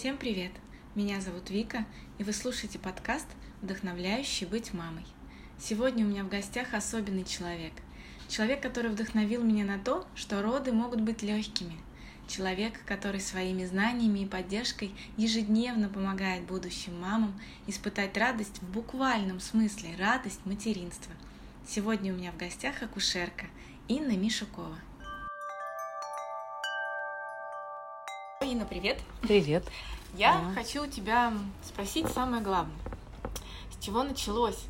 Всем привет! Меня зовут Вика, и вы слушаете подкаст «Вдохновляющий быть мамой». Сегодня у меня в гостях особенный человек. Человек, который вдохновил меня на то, что роды могут быть легкими. Человек, который своими знаниями и поддержкой ежедневно помогает будущим мамам испытать радость в буквальном смысле, радость материнства. Сегодня у меня в гостях акушерка Инна Мишукова. Инна, привет. Привет. Я да. хочу тебя спросить самое главное. С чего началось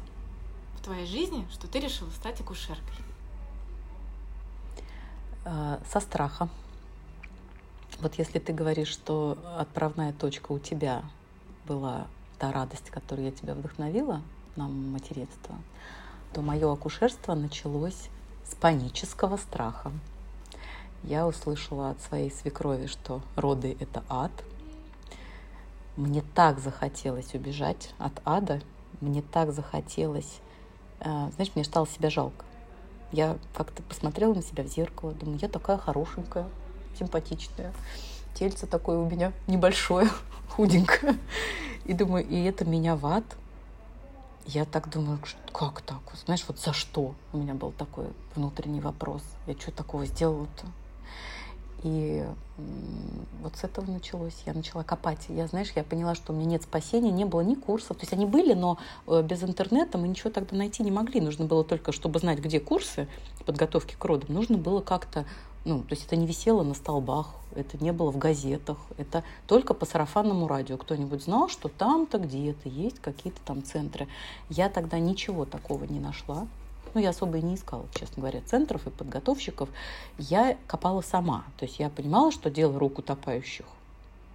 в твоей жизни, что ты решила стать акушеркой? А, со страха. Вот если ты говоришь, что отправная точка у тебя была та радость, которую я тебя вдохновила на материнство, то мое акушерство началось с панического страха. Я услышала от своей свекрови, что роды – это ад. Мне так захотелось убежать от ада, мне так захотелось, э, знаешь, мне стало себя жалко. Я как-то посмотрела на себя в зеркало, думаю, я такая хорошенькая, симпатичная, тельце такое у меня небольшое, худенькое. И думаю, и это меня в ад. Я так думаю, как так? Знаешь, вот за что? У меня был такой внутренний вопрос. Я что такого сделала-то? И вот с этого началось. Я начала копать. Я, знаешь, я поняла, что у меня нет спасения, не было ни курсов. То есть они были, но э, без интернета мы ничего тогда найти не могли. Нужно было только, чтобы знать, где курсы подготовки к родам, нужно было как-то ну, то есть это не висело на столбах, это не было в газетах, это только по сарафанному радио. Кто-нибудь знал, что там-то где-то есть какие-то там центры. Я тогда ничего такого не нашла ну, я особо и не искала, честно говоря, центров и подготовщиков, я копала сама. То есть я понимала, что дело рук утопающих,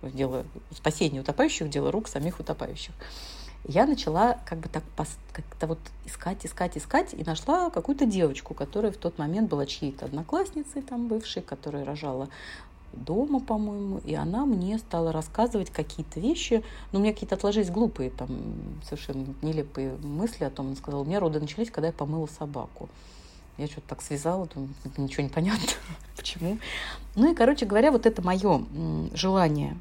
дело спасения утопающих, дело рук самих утопающих. Я начала как бы так как-то вот искать, искать, искать, и нашла какую-то девочку, которая в тот момент была чьей-то одноклассницей там бывшей, которая рожала дома, по-моему, и она мне стала рассказывать какие-то вещи, но у меня какие-то отложились глупые, там, совершенно нелепые мысли о том. Она сказала, у меня роды начались, когда я помыла собаку. Я что-то так связала, думаю, ничего не понятно, почему. Ну и, короче говоря, вот это мое желание.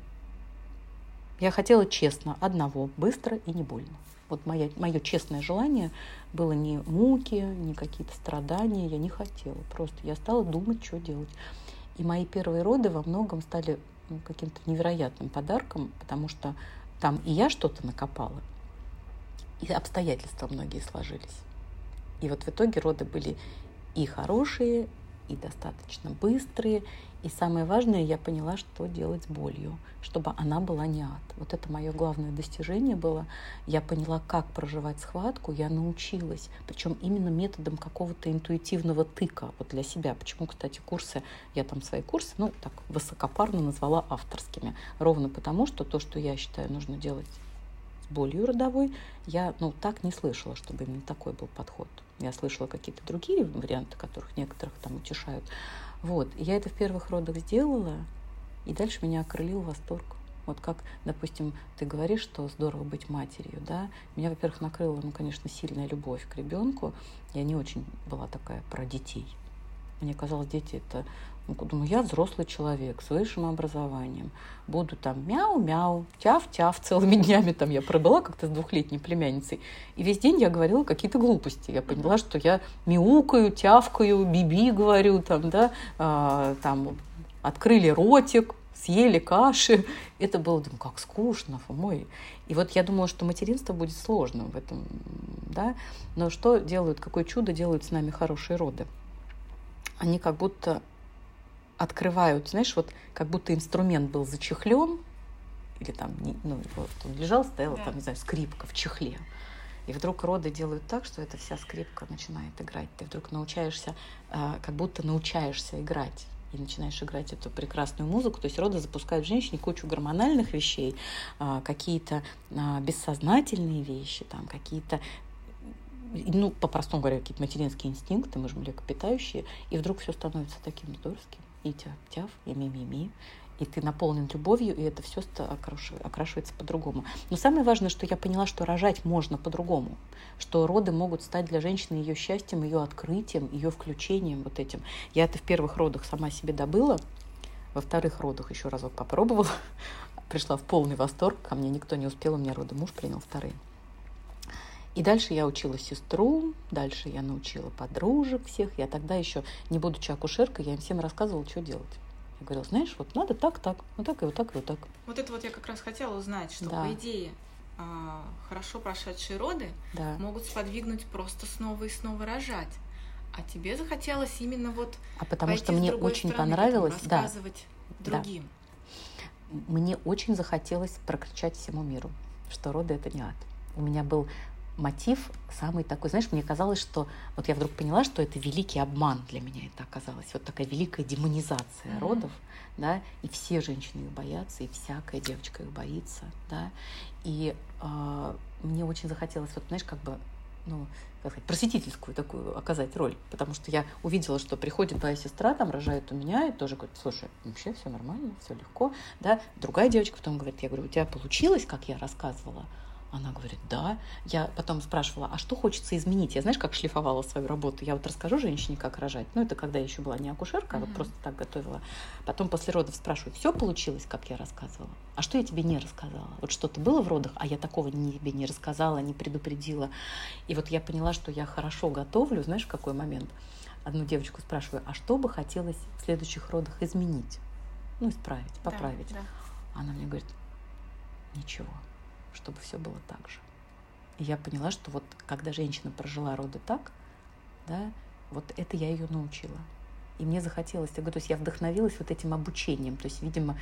Я хотела честно, одного, быстро и не больно. Вот мое, мое честное желание было не муки, не какие-то страдания, я не хотела. Просто я стала думать, что делать. И мои первые роды во многом стали ну, каким-то невероятным подарком, потому что там и я что-то накопала, и обстоятельства многие сложились. И вот в итоге роды были и хорошие, и достаточно быстрые. И самое важное, я поняла, что делать с болью, чтобы она была не ад. Вот это мое главное достижение было. Я поняла, как проживать схватку, я научилась. Причем именно методом какого-то интуитивного тыка вот для себя. Почему, кстати, курсы, я там свои курсы, ну, так высокопарно назвала авторскими. Ровно потому, что то, что я считаю нужно делать болью родовой, я ну, так не слышала, чтобы именно такой был подход. Я слышала какие-то другие варианты, которых некоторых там утешают. Вот. Я это в первых родах сделала, и дальше меня окрылил восторг. Вот как, допустим, ты говоришь, что здорово быть матерью, да? Меня, во-первых, накрыла, ну, конечно, сильная любовь к ребенку. Я не очень была такая про детей. Мне казалось, дети это думаю, я взрослый человек с высшим образованием. Буду там мяу-мяу, тяв-тяв целыми днями. Там я пробыла как-то с двухлетней племянницей. И весь день я говорила какие-то глупости. Я поняла, что я мяукаю, тявкаю, биби говорю, там, да, а, там, открыли ротик, съели каши. Это было, думаю, как скучно, мой. И вот я думала, что материнство будет сложным в этом, да. Но что делают, какое чудо делают с нами хорошие роды? Они как будто открывают, знаешь, вот как будто инструмент был зачехлен, или там, ну, вот он лежал, стояла да. там, не знаю, скрипка в чехле. И вдруг роды делают так, что эта вся скрипка начинает играть. Ты вдруг научаешься, а, как будто научаешься играть и начинаешь играть эту прекрасную музыку. То есть роды запускают в женщине кучу гормональных вещей, а, какие-то а, бессознательные вещи, там какие-то ну, по-простому говоря, какие-то материнские инстинкты, мы же млекопитающие, и вдруг все становится таким здоровским и тяв-тяв, и ми-ми-ми, и ты наполнен любовью, и это все окрашивается по-другому. Но самое важное, что я поняла, что рожать можно по-другому, что роды могут стать для женщины ее счастьем, ее открытием, ее включением вот этим. Я это в первых родах сама себе добыла, во вторых родах еще разок попробовала, пришла в полный восторг, ко мне никто не успел, у меня роды муж принял вторые. И дальше я учила сестру, дальше я научила подружек всех. Я тогда еще, не будучи акушеркой, я им всем рассказывала, что делать. Я говорила, знаешь, вот надо так, так, вот так и вот так и вот так. Вот это вот я как раз хотела узнать, что да. по идее а, хорошо прошедшие роды да. могут сподвигнуть просто снова и снова рожать. А тебе захотелось именно вот а потому что мне очень понравилось рассказывать да, другим. Да. Мне очень захотелось прокричать всему миру, что роды это не ад. У меня был мотив самый такой, знаешь, мне казалось, что вот я вдруг поняла, что это великий обман для меня это оказалось, вот такая великая демонизация mm-hmm. родов, да, и все женщины их боятся, и всякая девочка их боится, да, и э, мне очень захотелось, вот знаешь, как бы, ну, как сказать, просветительскую такую оказать роль, потому что я увидела, что приходит твоя сестра, там рожает у меня, и тоже говорит, слушай, вообще все нормально, все легко, да, другая девочка потом говорит, я говорю, у тебя получилось, как я рассказывала, она говорит, да. Я потом спрашивала, а что хочется изменить? Я знаешь, как шлифовала свою работу? Я вот расскажу женщине, как рожать. Ну, это когда я еще была не акушерка, а вот просто так готовила. Потом после родов спрашиваю, все получилось, как я рассказывала? А что я тебе не рассказала? Вот что-то было в родах, а я такого тебе не рассказала, не предупредила. И вот я поняла, что я хорошо готовлю. Знаешь, в какой момент? Одну девочку спрашиваю, а что бы хотелось в следующих родах изменить? Ну, исправить, поправить. Да, да. Она мне говорит, ничего чтобы все было так же. И я поняла, что вот когда женщина прожила роды так, да, вот это я ее научила. И мне захотелось, я говорю, то есть я вдохновилась вот этим обучением, то есть, видимо,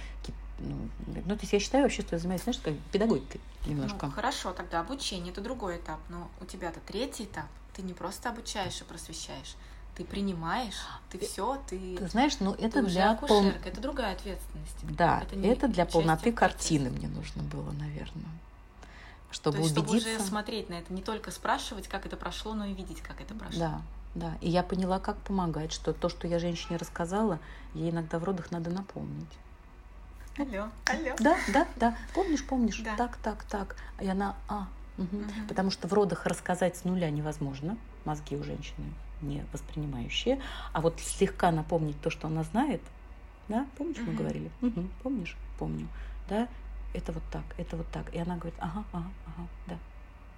ну, ну, то есть я считаю вообще, что я занимаюсь, знаешь, как педагогикой немножко. Ну, хорошо, тогда обучение – это другой этап, но у тебя-то третий этап. Ты не просто обучаешь и просвещаешь, ты принимаешь, ты все, ты. Ты знаешь, ну это ты для пол... это другая ответственность. Да, это, это для полноты картины мне нужно было, наверное чтобы То есть, убедиться. Чтобы уже смотреть на это, не только спрашивать, как это прошло, но и видеть, как это прошло. Да, да. И я поняла, как помогать, что то, что я женщине рассказала, ей иногда в родах надо напомнить. Алло, алло. Да, да, да. Помнишь, помнишь? Да. Так, так, так. И она, а, угу. Угу. Потому что в родах рассказать с нуля невозможно. Мозги у женщины не воспринимающие. А вот слегка напомнить то, что она знает, да, помнишь, угу. мы говорили? Угу. Помнишь? Помню. Да, это вот так, это вот так. И она говорит, ага, ага, ага, да.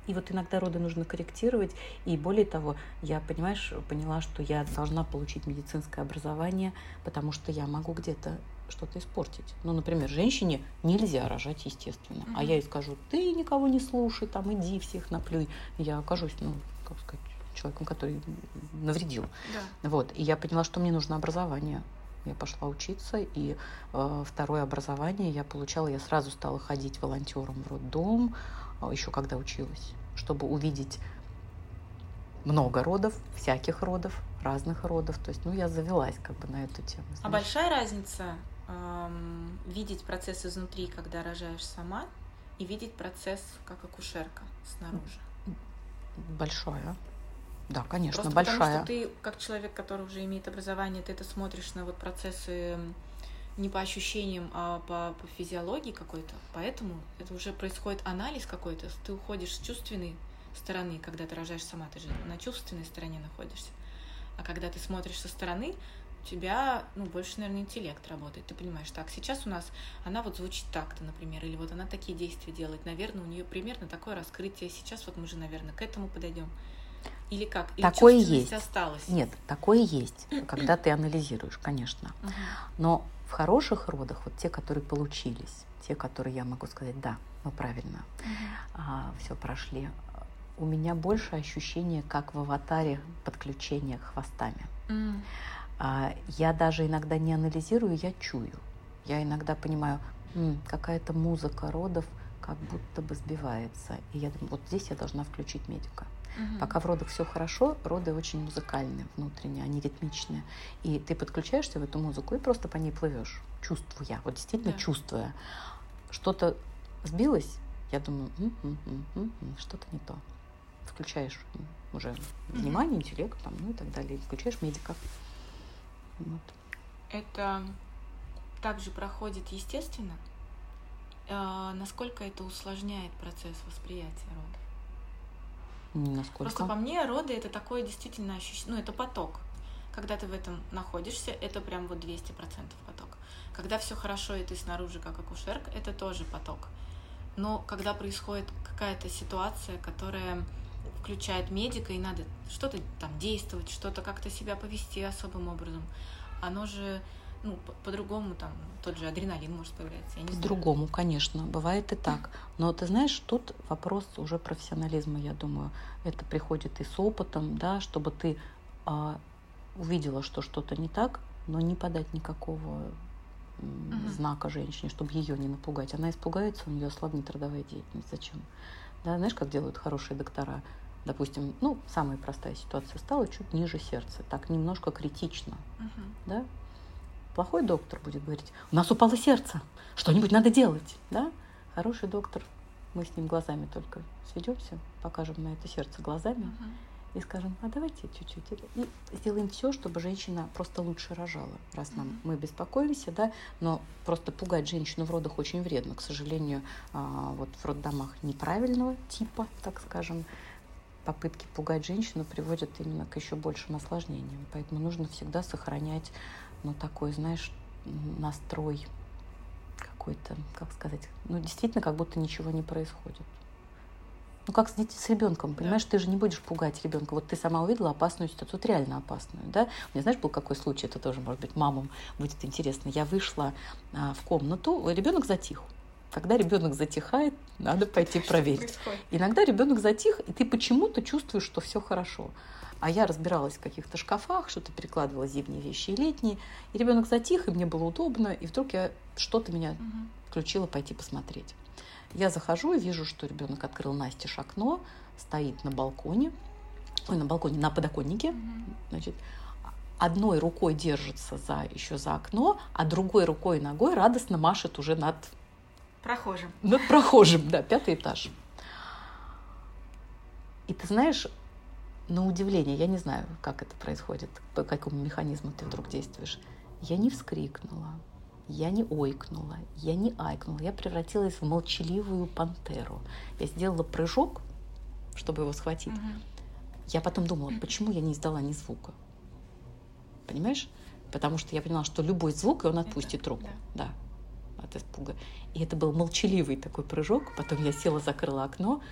И вот иногда роды нужно корректировать. И более того, я, понимаешь, поняла, что я должна получить медицинское образование, потому что я могу где-то что-то испортить. Ну, например, женщине нельзя рожать естественно. Mm-hmm. А я ей скажу, ты никого не слушай, там иди всех наплюй. Я окажусь, ну, как сказать, человеком, который навредил. Да. Вот. И я поняла, что мне нужно образование. Я пошла учиться, и э, второе образование я получала, я сразу стала ходить волонтером в роддом, э, еще когда училась, чтобы увидеть много родов, всяких родов, разных родов. То есть, ну, я завелась как бы на эту тему. А знаешь. А большая разница эм, видеть процесс изнутри, когда рожаешь сама, и видеть процесс как акушерка снаружи? Большая. Да, конечно, Просто большая. Потому что ты, как человек, который уже имеет образование, ты это смотришь на вот процессы не по ощущениям, а по, по физиологии какой-то. Поэтому это уже происходит анализ какой-то. Ты уходишь с чувственной стороны, когда ты рожаешь сама, ты же на чувственной стороне находишься. А когда ты смотришь со стороны, у тебя, ну, больше, наверное, интеллект работает. Ты понимаешь, так, сейчас у нас она вот звучит так-то, например, или вот она такие действия делает. Наверное, у нее примерно такое раскрытие. Сейчас вот мы же, наверное, к этому подойдем. Или как? Или такое есть. осталось? Нет, такое есть, когда ты анализируешь, конечно. Но в хороших родах, вот те, которые получились, те, которые я могу сказать, да, мы правильно а, все прошли, у меня больше ощущения, как в аватаре подключения хвостами. А, я даже иногда не анализирую, я чую. Я иногда понимаю, какая-то музыка родов как будто бы сбивается. И я думаю, вот здесь я должна включить медика. Угу. Пока в родах все хорошо, роды очень музыкальные внутренние, они ритмичные. И ты подключаешься в эту музыку и просто по ней плывешь, чувствуя, вот действительно да. чувствуя. Что-то сбилось, я думаю, что-то не то. Включаешь уже угу. внимание, интеллект, там, ну и так далее, включаешь медиков. Вот. Это также проходит естественно. А, насколько это усложняет процесс восприятия родов? Насколько? Просто по мне роды это такое действительно ощущение, ну это поток. когда ты в этом находишься, это прям вот 200% поток. Когда все хорошо, и ты снаружи как акушерка, это тоже поток. Но когда происходит какая-то ситуация, которая включает медика, и надо что-то там действовать, что-то как-то себя повести особым образом, оно же ну, по-другому там тот же адреналин может появляться. По-другому, конечно, бывает и так. Но ты знаешь, тут вопрос уже профессионализма, я думаю. Это приходит и с опытом, да, чтобы ты а, увидела, что что-то не так, но не подать никакого угу. знака женщине, чтобы ее не напугать. Она испугается, у нее ослабнет родовая деятельность. Зачем? Да, знаешь, как делают хорошие доктора? Допустим, ну, самая простая ситуация стала чуть ниже сердца, так немножко критично, угу. да? Плохой доктор будет говорить, у нас упало сердце, что-нибудь надо делать, да? Хороший доктор, мы с ним глазами только сведемся, покажем на это сердце глазами, угу и скажем, а давайте чуть-чуть и сделаем все, чтобы женщина просто лучше рожала, раз нам мы беспокоимся, да, но просто пугать женщину в родах очень вредно, к сожалению, а, вот в роддомах неправильного типа, так скажем, попытки пугать женщину приводят именно к еще большим осложнениям, поэтому нужно всегда сохранять, ну такой, знаешь, настрой какой-то, как сказать, ну действительно, как будто ничего не происходит. Ну, как с, детьми, с ребенком, понимаешь, да. ты же не будешь пугать ребенка. Вот ты сама увидела опасную ситуацию, вот реально опасную, да? У меня, знаешь, был какой случай, это тоже, может быть, мамам будет интересно. Я вышла а, в комнату, ребенок затих. Когда ребенок затихает, надо пойти проверить. Иногда ребенок затих, и ты почему-то чувствуешь, что все хорошо. А я разбиралась в каких-то шкафах, что-то перекладывала зимние вещи и летние. И ребенок затих, и мне было удобно, и вдруг я что-то меня угу. включило пойти посмотреть. Я захожу и вижу, что ребенок открыл Насте окно, стоит на балконе, ой, на балконе, на подоконнике, mm-hmm. значит, одной рукой держится за еще за окно, а другой рукой и ногой радостно машет уже над прохожим. Над прохожим, да, пятый этаж. И ты знаешь, на удивление, я не знаю, как это происходит, по какому механизму ты вдруг действуешь, я не вскрикнула, я не ойкнула, я не айкнула, я превратилась в молчаливую пантеру. Я сделала прыжок, чтобы его схватить. Угу. Я потом думала, почему я не издала ни звука. Понимаешь? Потому что я поняла, что любой звук, и он отпустит это, руку. Да. да, от испуга. И это был молчаливый такой прыжок. Потом я села, закрыла окно.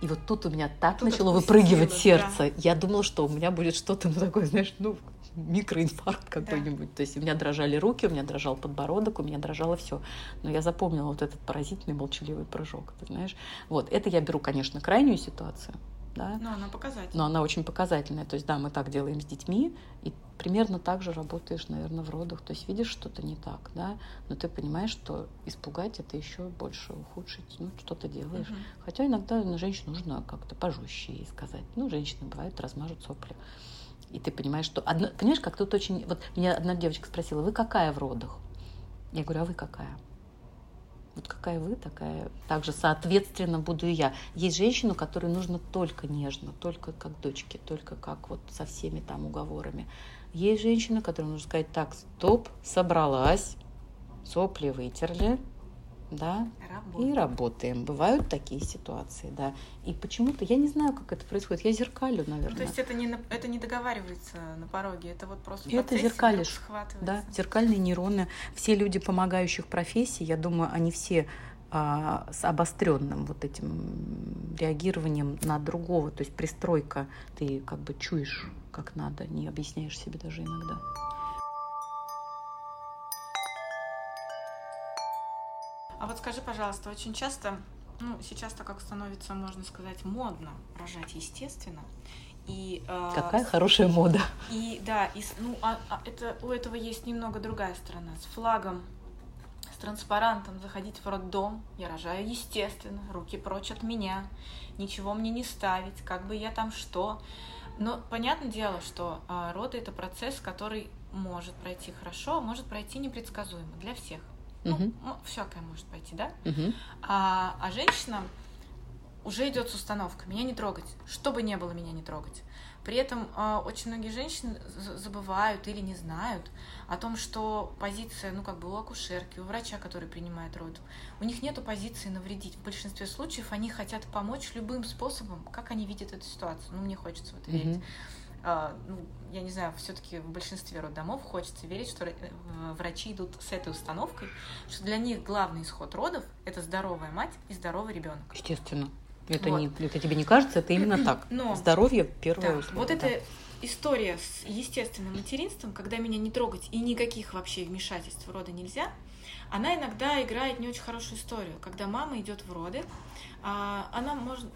И вот тут у меня так тут начало выпрыгивать сердце. Да. Я думала, что у меня будет что-то ну, такое, знаешь, ну, микроинфаркт какой-нибудь. Да. То есть у меня дрожали руки, у меня дрожал подбородок, у меня дрожало все. Но я запомнила вот этот поразительный молчаливый прыжок, ты знаешь. Вот, это я беру, конечно, крайнюю ситуацию. Да? Но она показательная. Но она очень показательная. То есть, да, мы так делаем с детьми, и примерно так же работаешь, наверное, в родах. То есть видишь что-то не так, да, но ты понимаешь, что испугать это еще больше ухудшить. Ну, что-то делаешь. Угу. Хотя иногда на женщину нужно как-то пожестче ей сказать. Ну, женщины бывают размажут сопли. И ты понимаешь, что... Одно, понимаешь, как тут очень... Вот меня одна девочка спросила, вы какая в родах? Я говорю, а вы какая? Вот какая вы, такая... Также соответственно буду и я. Есть женщину, которой нужно только нежно, только как дочке, только как вот со всеми там уговорами. Есть женщина, которой нужно сказать, так, стоп, собралась, сопли вытерли, да, Работаем. и работаем. Бывают такие ситуации, да. И почему-то, я не знаю, как это происходит, я зеркалю, наверное. Ну, то есть это не, это не договаривается на пороге, это вот просто Это зеркалишь, да, зеркальные нейроны. Все люди помогающих профессий, я думаю, они все а, с обостренным вот этим реагированием на другого, то есть пристройка, ты как бы чуешь, как надо, не объясняешь себе даже иногда. А вот скажи, пожалуйста, очень часто, ну, сейчас-то как становится, можно сказать, модно рожать естественно. И, э, Какая хорошая мода. И да, и, ну, а, а это, у этого есть немного другая сторона. С флагом, с транспарантом заходить в роддом, я рожаю естественно, руки прочь от меня, ничего мне не ставить, как бы я там что. Но понятное дело, что э, роды это процесс, который может пройти хорошо, а может пройти непредсказуемо для всех. Ну, всякое может пойти, да? Угу. А, а женщина уже идет с установкой меня не трогать, что бы ни было, меня не трогать. При этом э, очень многие женщины забывают или не знают о том, что позиция, ну как бы у акушерки, у врача, который принимает роды, у них нет позиции навредить. В большинстве случаев они хотят помочь любым способом, как они видят эту ситуацию. Ну, мне хочется в это верить. а, ну, я не знаю, все-таки в большинстве роддомов хочется верить, что э, врачи идут с этой установкой, что для них главный исход родов – это здоровая мать и здоровый ребенок. Естественно. Это, вот. не, это тебе не кажется, это именно так. Но, Здоровье – первое да, условие. Вот да. эта история с естественным материнством, когда меня не трогать и никаких вообще вмешательств в роды нельзя, она иногда играет не очень хорошую историю. Когда мама идет в роды, а, она может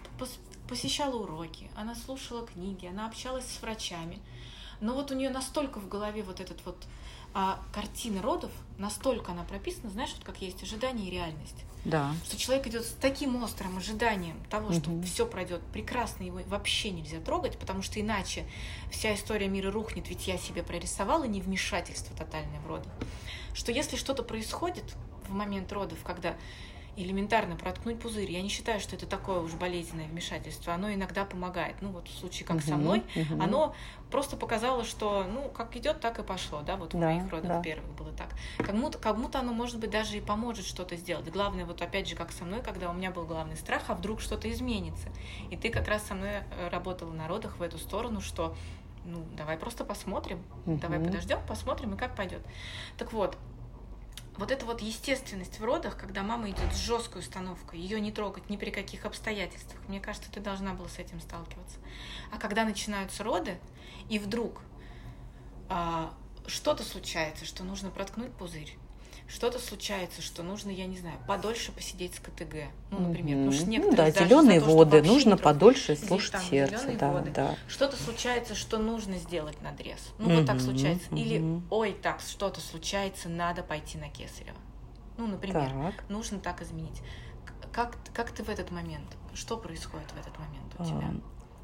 посещала уроки, она слушала книги, она общалась с врачами. Но вот у нее настолько в голове вот этот вот а, картина родов, настолько она прописана, знаешь, вот как есть ожидание и реальность. Да. Что человек идет с таким острым ожиданием того, что угу. все пройдет прекрасно, его вообще нельзя трогать, потому что иначе вся история мира рухнет, ведь я себе прорисовала невмешательство тотальное в родах. Что если что-то происходит в момент родов, когда элементарно проткнуть пузырь. Я не считаю, что это такое уж болезненное вмешательство. Оно иногда помогает. Ну, вот в случае, как uh-huh, со мной, uh-huh. оно просто показало, что, ну, как идет, так и пошло, да, вот да, в моих родах да. первых было так. Кому-то, кому-то оно, может быть, даже и поможет что-то сделать. Главное, вот опять же, как со мной, когда у меня был главный страх, а вдруг что-то изменится. И ты как раз со мной э, работала на родах в эту сторону, что ну, давай просто посмотрим, uh-huh. давай подождем, посмотрим, и как пойдет. Так вот, вот эта вот естественность в родах, когда мама идет с жесткой установкой, ее не трогать ни при каких обстоятельствах, мне кажется, ты должна была с этим сталкиваться. А когда начинаются роды, и вдруг а, что-то случается, что нужно проткнуть пузырь, что-то случается, что нужно, я не знаю, подольше посидеть с КТГ. Ну, например, mm-hmm. потому что некоторые ну, да, зеленые то, воды, нужно подольше слушать там, сердце. Да, воды. да. Что-то случается, что нужно сделать надрез. Ну, mm-hmm. вот так случается. Mm-hmm. Или, ой, так, что-то случается, надо пойти на Кесарева. Ну, например, так. нужно так изменить. Как, как ты в этот момент? Что происходит в этот момент у тебя?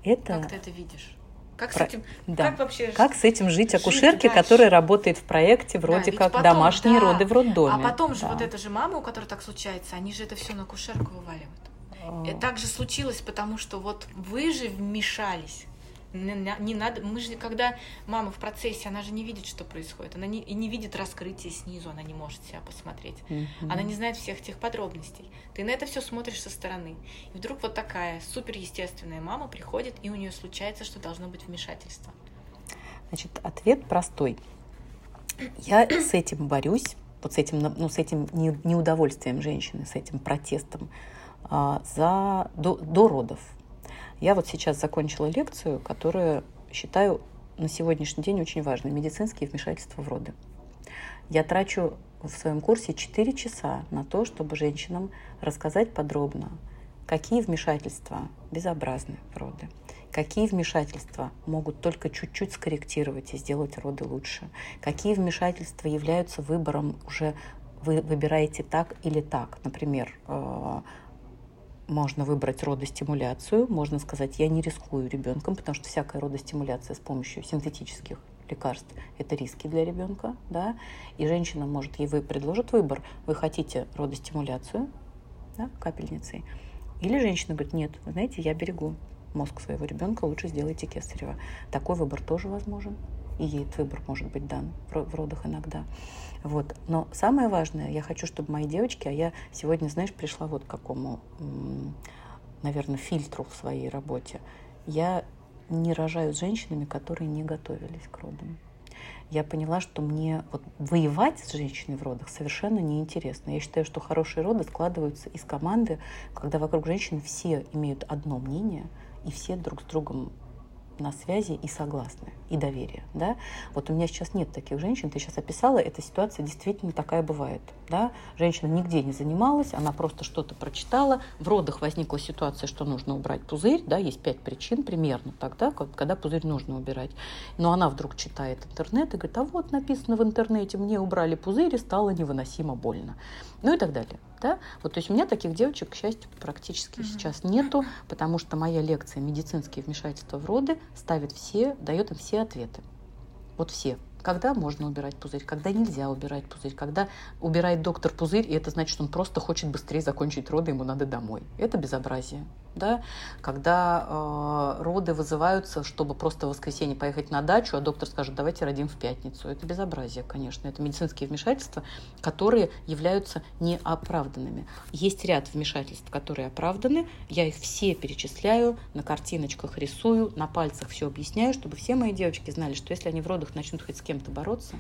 Это... Как ты это видишь? Как Про... с этим, да. как вообще как с этим жить акушерке, которая работает в проекте вроде да, как потом, домашние да. роды в роддоме. А потом же да. вот эта же мама, у которой так случается, они же это все на акушерку вываливают. И так же случилось, потому что вот вы же вмешались не надо, мы же, когда мама в процессе, она же не видит, что происходит, она не, не видит раскрытие снизу, она не может себя посмотреть, mm-hmm. она не знает всех тех подробностей. Ты на это все смотришь со стороны. И вдруг вот такая суперестественная мама приходит, и у нее случается, что должно быть вмешательство. Значит, ответ простой. Я с этим борюсь, вот с этим, ну, с этим неудовольствием женщины, с этим протестом а, за, до, до родов. Я вот сейчас закончила лекцию, которую считаю на сегодняшний день очень важной. Медицинские вмешательства в роды. Я трачу в своем курсе 4 часа на то, чтобы женщинам рассказать подробно, какие вмешательства безобразны в роды, какие вмешательства могут только чуть-чуть скорректировать и сделать роды лучше, какие вмешательства являются выбором уже вы выбираете так или так. Например, э, можно выбрать родостимуляцию, можно сказать, я не рискую ребенком, потому что всякая родостимуляция с помощью синтетических лекарств – это риски для ребенка, да, и женщина может, ей вы предложит выбор, вы хотите родостимуляцию, да, капельницей, или женщина говорит, нет, вы знаете, я берегу мозг своего ребенка, лучше сделайте кесарево. Такой выбор тоже возможен, и ей этот выбор может быть дан в родах иногда. Вот. Но самое важное, я хочу, чтобы мои девочки, а я сегодня, знаешь, пришла вот к какому, наверное, фильтру в своей работе. Я не рожаю с женщинами, которые не готовились к родам. Я поняла, что мне вот воевать с женщиной в родах совершенно неинтересно. Я считаю, что хорошие роды складываются из команды, когда вокруг женщин все имеют одно мнение, и все друг с другом на связи и согласны, и доверие. Да? Вот у меня сейчас нет таких женщин, ты сейчас описала, эта ситуация действительно такая бывает. Да? Женщина нигде не занималась, она просто что-то прочитала, в родах возникла ситуация, что нужно убрать пузырь, да, есть пять причин примерно тогда, когда пузырь нужно убирать. Но она вдруг читает интернет и говорит, а вот написано в интернете, мне убрали пузырь и стало невыносимо больно. Ну и так далее. Да? Вот, то есть у меня таких девочек, к счастью, практически mm-hmm. сейчас нету, потому что моя лекция «Медицинские вмешательства в роды» ставит все, дает им все ответы. Вот все. Когда можно убирать пузырь, когда нельзя убирать пузырь, когда убирает доктор пузырь, и это значит, что он просто хочет быстрее закончить роды, ему надо домой. Это безобразие. Да, когда э, роды вызываются, чтобы просто в воскресенье поехать на дачу, а доктор скажет, давайте родим в пятницу. Это безобразие, конечно. Это медицинские вмешательства, которые являются неоправданными. Есть ряд вмешательств, которые оправданы. Я их все перечисляю, на картиночках рисую, на пальцах все объясняю, чтобы все мои девочки знали, что если они в родах начнут хоть с кем-то бороться,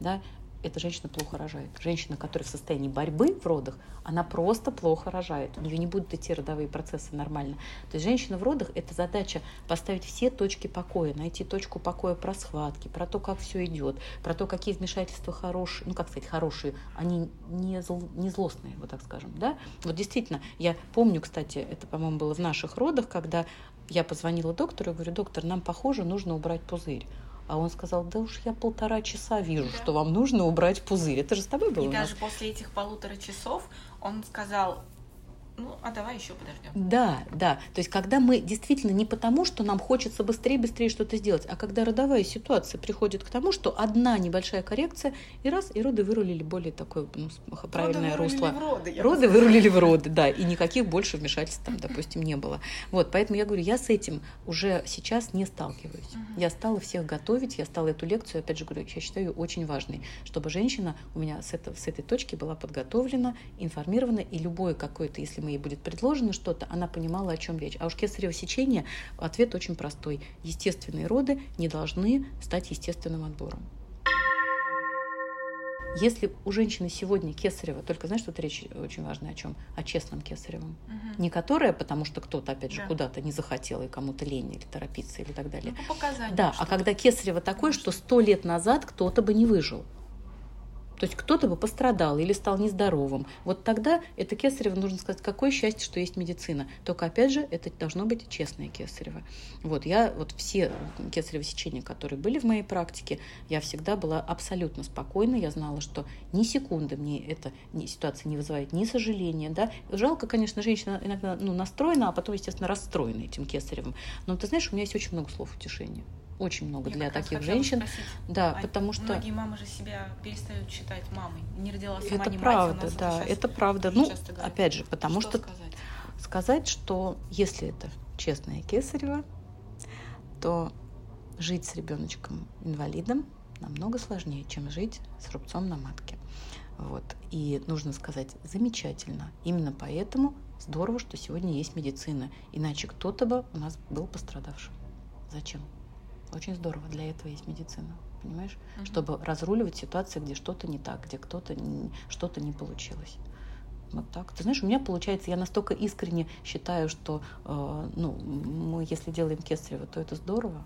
да, эта женщина плохо рожает. Женщина, которая в состоянии борьбы в родах, она просто плохо рожает. У нее не будут идти родовые процессы нормально. То есть женщина в родах – это задача поставить все точки покоя, найти точку покоя про схватки, про то, как все идет, про то, какие вмешательства хорошие, ну, как сказать, хорошие, они не, зл, не злостные, вот так скажем, да. Вот действительно, я помню, кстати, это, по-моему, было в наших родах, когда я позвонила доктору и говорю, доктор, нам, похоже, нужно убрать пузырь. А он сказал, да уж я полтора часа вижу, да. что вам нужно убрать пузырь. Это же с тобой было. И даже после этих полутора часов он сказал, ну, а давай еще подождем. Да, да. То есть, когда мы действительно не потому, что нам хочется быстрее-быстрее что-то сделать, а когда родовая ситуация приходит к тому, что одна небольшая коррекция, и раз, и роды вырулили более такое ну, правильное роды русло. В роды, роды вырулили в роды, да, и никаких больше вмешательств там, допустим, не было. Вот, поэтому я говорю, я с этим уже сейчас не сталкиваюсь. Угу. Я стала всех готовить, я стала эту лекцию, опять же говорю, я считаю ее очень важной, чтобы женщина у меня с, это, с этой точки была подготовлена, информирована, и любое какое-то, если мы ей будет предложено что-то, она понимала, о чем речь. А уж кесарево сечение, ответ очень простой. Естественные роды не должны стать естественным отбором. Если у женщины сегодня кесарева, только знаешь, тут речь очень важная о чем? О честном кесаревом. Угу. Не которое, потому что кто-то, опять же, да. куда-то не захотел, и кому-то лень, или торопиться, или так далее. Ну, по Да, а когда кесарево такое, что сто лет назад кто-то бы не выжил. То есть кто-то бы пострадал или стал нездоровым. Вот тогда это кесарево, нужно сказать, какое счастье, что есть медицина. Только, опять же, это должно быть честное кесарево. Вот я, вот все кесарево сечения, которые были в моей практике, я всегда была абсолютно спокойна. Я знала, что ни секунды мне эта ситуация не вызывает ни сожаления. Да? Жалко, конечно, женщина иногда ну, настроена, а потом, естественно, расстроена этим кесаревым. Но ты знаешь, у меня есть очень много слов утешения очень много Я для таких женщин. Спросить, да, а потому что многие мамы же себя перестают считать мамой. Не родила сама это не правда, мать, да, это правда. Ну, опять же, потому что, что сказать? сказать, что если это честное кесарево, то жить с ребеночком инвалидом намного сложнее, чем жить с рубцом на матке. Вот. И нужно сказать, замечательно. Именно поэтому здорово, что сегодня есть медицина. Иначе кто-то бы у нас был пострадавшим. Зачем? Очень здорово, для этого есть медицина, понимаешь? Угу. Чтобы разруливать ситуации, где что-то не так, где кто-то что-то не получилось. Вот так. Ты знаешь, у меня получается, я настолько искренне считаю, что э, ну, мы, если делаем кесарево, то это здорово.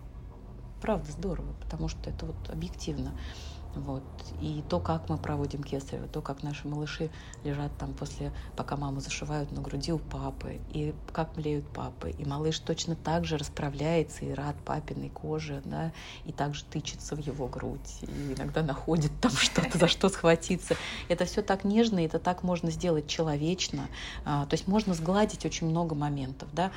Правда, здорово, потому что это вот объективно. Вот. И то, как мы проводим кесарево, то, как наши малыши лежат там после, пока маму зашивают на груди у папы, и как млеют папы. И малыш точно так же расправляется и рад папиной коже, да, и также тычется в его грудь, и иногда находит там что-то, за что схватиться. Это все так нежно, и это так можно сделать человечно. А, то есть можно сгладить очень много моментов, да.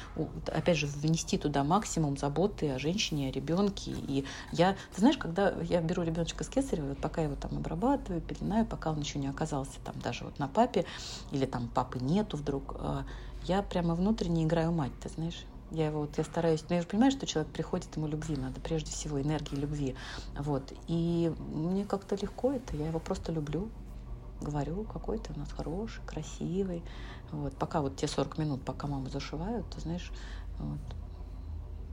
Опять же, внести туда максимум заботы о женщине, о ребенке. И я, ты знаешь, когда я беру ребеночка с кесарево, вот пока я его там обрабатываю, пеленаю, пока он еще не оказался там даже вот на папе, или там папы нету вдруг, а, я прямо внутренне играю мать, ты знаешь. Я его вот я стараюсь, но я же понимаю, что человек приходит, ему любви надо, прежде всего энергии любви. Вот. И мне как-то легко это, я его просто люблю, говорю, какой ты у нас хороший, красивый. Вот. Пока вот те 40 минут, пока маму зашивают, ты знаешь, вот,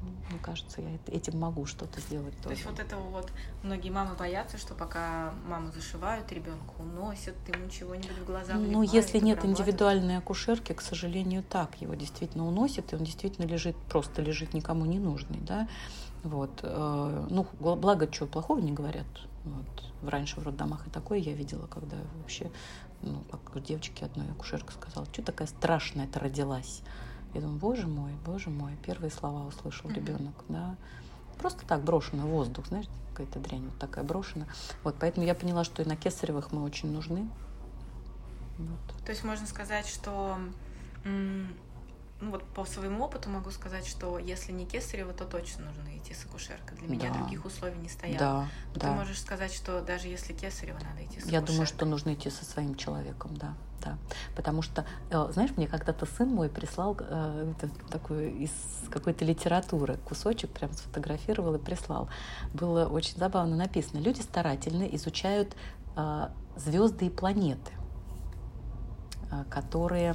мне кажется, я этим могу что-то сделать. То тоже. есть вот этого вот многие мамы боятся, что пока маму зашивают, ребенка уносят, ему чего-нибудь в глаза Ну, если нет индивидуальной акушерки, к сожалению, так его действительно уносят, и он действительно лежит, просто лежит никому не нужный, да. Вот. Э, ну, благо, чего плохого не говорят. Вот. Раньше в роддомах и такое я видела, когда вообще, ну, как девочке одной акушерка сказала, что такая страшная-то родилась. Я думаю, боже мой, боже мой, первые слова услышал mm-hmm. ребенок, да. Просто так брошено воздух, знаешь, какая-то дрянь вот такая брошена. Вот, поэтому я поняла, что и на кесаревых мы очень нужны. Вот. То есть можно сказать, что ну вот по своему опыту могу сказать, что если не кесарево, то точно нужно идти с акушеркой. Для меня Да. других условий не стояло. Да, Ты да. можешь сказать, что даже если кесарево, надо идти с Я думаю, акушеркой. что нужно идти со своим человеком, да. Да. Потому что, э, знаешь, мне когда-то сын мой прислал э, такую из какой-то литературы кусочек, прям сфотографировал и прислал. Было очень забавно написано. Люди старательно изучают звезды и планеты, э, которые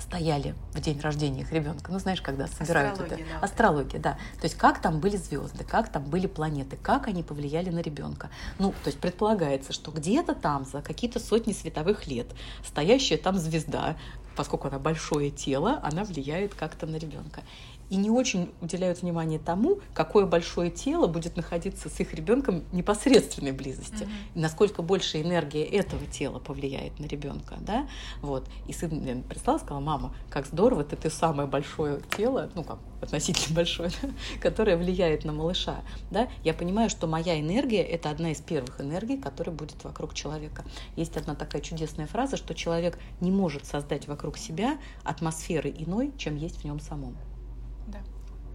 стояли в день рождения их ребенка. Ну, знаешь, когда собирают Астрология, это. да, Астрология, да. То есть как там были звезды, как там были планеты, как они повлияли на ребенка. Ну, то есть предполагается, что где-то там за какие-то сотни световых лет стоящая там звезда, поскольку она большое тело, она влияет как-то на ребенка. И не очень уделяют внимание тому, какое большое тело будет находиться с их ребенком в непосредственной близости. И насколько больше энергия этого тела повлияет на ребенка, да, вот. И сын мне прислал, сказал, мама, как здорово, ты, ты самое большое тело, ну как, относительно большое, да, которое влияет на малыша, да. Я понимаю, что моя энергия – это одна из первых энергий, которая будет вокруг человека. Есть одна такая чудесная фраза, что человек не может создать вокруг себя атмосферы иной, чем есть в нем самом.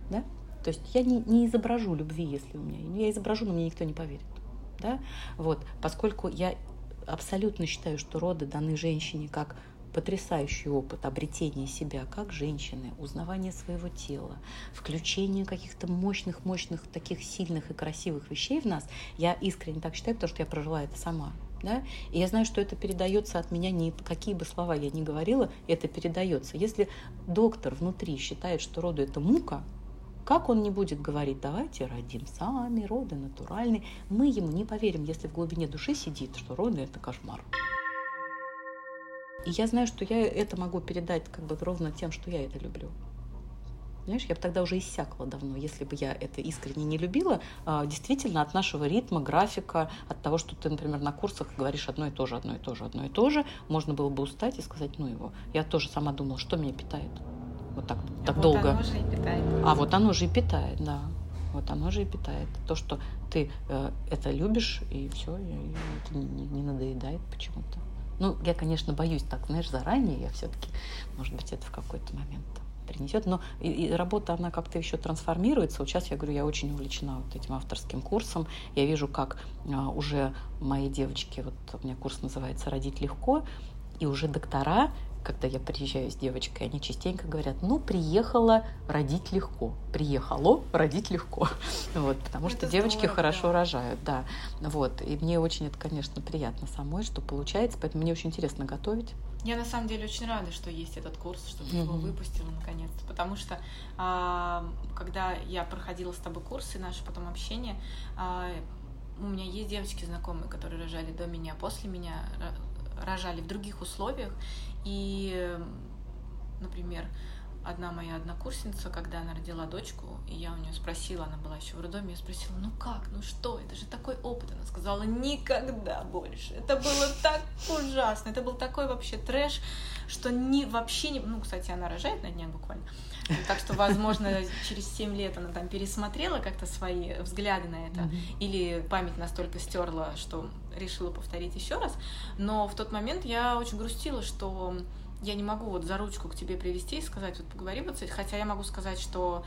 Да. То есть я не, не изображу любви, если у меня. Ну, Я изображу, но мне никто не поверит. Да? Вот. Поскольку я абсолютно считаю, что роды даны женщине как потрясающий опыт обретения себя как женщины, узнавания своего тела, включения каких-то мощных-мощных, таких сильных и красивых вещей в нас, я искренне так считаю, потому что я прожила это сама. Да? И я знаю, что это передается от меня, ни какие бы слова я ни говорила, это передается. Если доктор внутри считает, что роды это мука, как он не будет говорить, давайте родим сами, роды натуральные, мы ему не поверим, если в глубине души сидит, что роды это кошмар. И я знаю, что я это могу передать как бы ровно тем, что я это люблю. Знаешь, я бы тогда уже иссякла давно, если бы я это искренне не любила. А, Действительно, от нашего ритма, графика, от того, что ты, например, на курсах говоришь одно и то же, одно и то же, одно и то же, можно было бы устать и сказать, ну его. Я тоже сама думала, что меня питает. Вот так, А так вот долго. оно же и питает. А вот оно же и питает, да. Вот оно же и питает. То, что ты э, это любишь, и все, и это не, не- не надоедает почему-то. Ну, я, конечно, боюсь так, знаешь, заранее я все-таки, может быть, это в какой-то момент принесет. Но и, и работа, она как-то еще трансформируется. Вот сейчас я говорю, я очень увлечена вот этим авторским курсом. Я вижу, как а, уже мои девочки, вот у меня курс называется «Родить легко», и уже доктора, когда я приезжаю с девочкой, они частенько говорят, ну, приехала родить легко. Приехало родить легко. Вот, потому Это что девочки здорово, хорошо да. рожают, да. Вот, и мне очень это, конечно, приятно самой, что получается, поэтому мне очень интересно готовить. Я на самом деле очень рада, что есть этот курс, что ты его выпустила наконец-то. Потому что а, когда я проходила с тобой курсы, наше потом общение, а, у меня есть девочки знакомые, которые рожали до меня, после меня, ро- рожали в других условиях. И, например, одна моя однокурсница, когда она родила дочку, и я у нее спросила, она была еще в роддоме, я спросила, ну как, ну что, это же такой опыт. Она сказала, никогда больше. Это было так ужасно, это был такой вообще трэш, что ни, вообще не... Ну, кстати, она рожает на днях буквально. Так что, возможно, через 7 лет она там пересмотрела как-то свои взгляды на это, или память настолько стерла, что решила повторить еще раз. Но в тот момент я очень грустила, что я не могу вот за ручку к тебе привести и сказать, вот поговори вот с этим. Хотя я могу сказать, что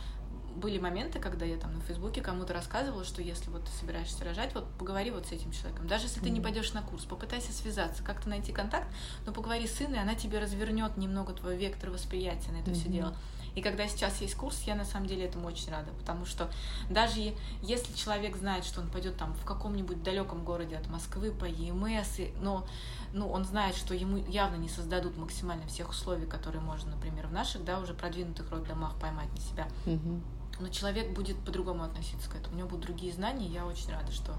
были моменты, когда я там на Фейсбуке кому-то рассказывала, что если вот ты собираешься рожать, вот поговори вот с этим человеком. Даже если ты не пойдешь на курс, попытайся связаться, как-то найти контакт, но поговори с сыном, и она тебе развернет немного твой вектор восприятия на это все Мгм. дело. И когда сейчас есть курс, я на самом деле этому очень рада, потому что даже если человек знает, что он пойдет там в каком-нибудь далеком городе от Москвы по ОМС, и- но ну, он знает, что ему явно не создадут максимально всех условий, которые можно, например, в наших, да, уже продвинутых роддомах поймать на себя. Но человек будет по-другому относиться к этому. У него будут другие знания, и я очень рада, что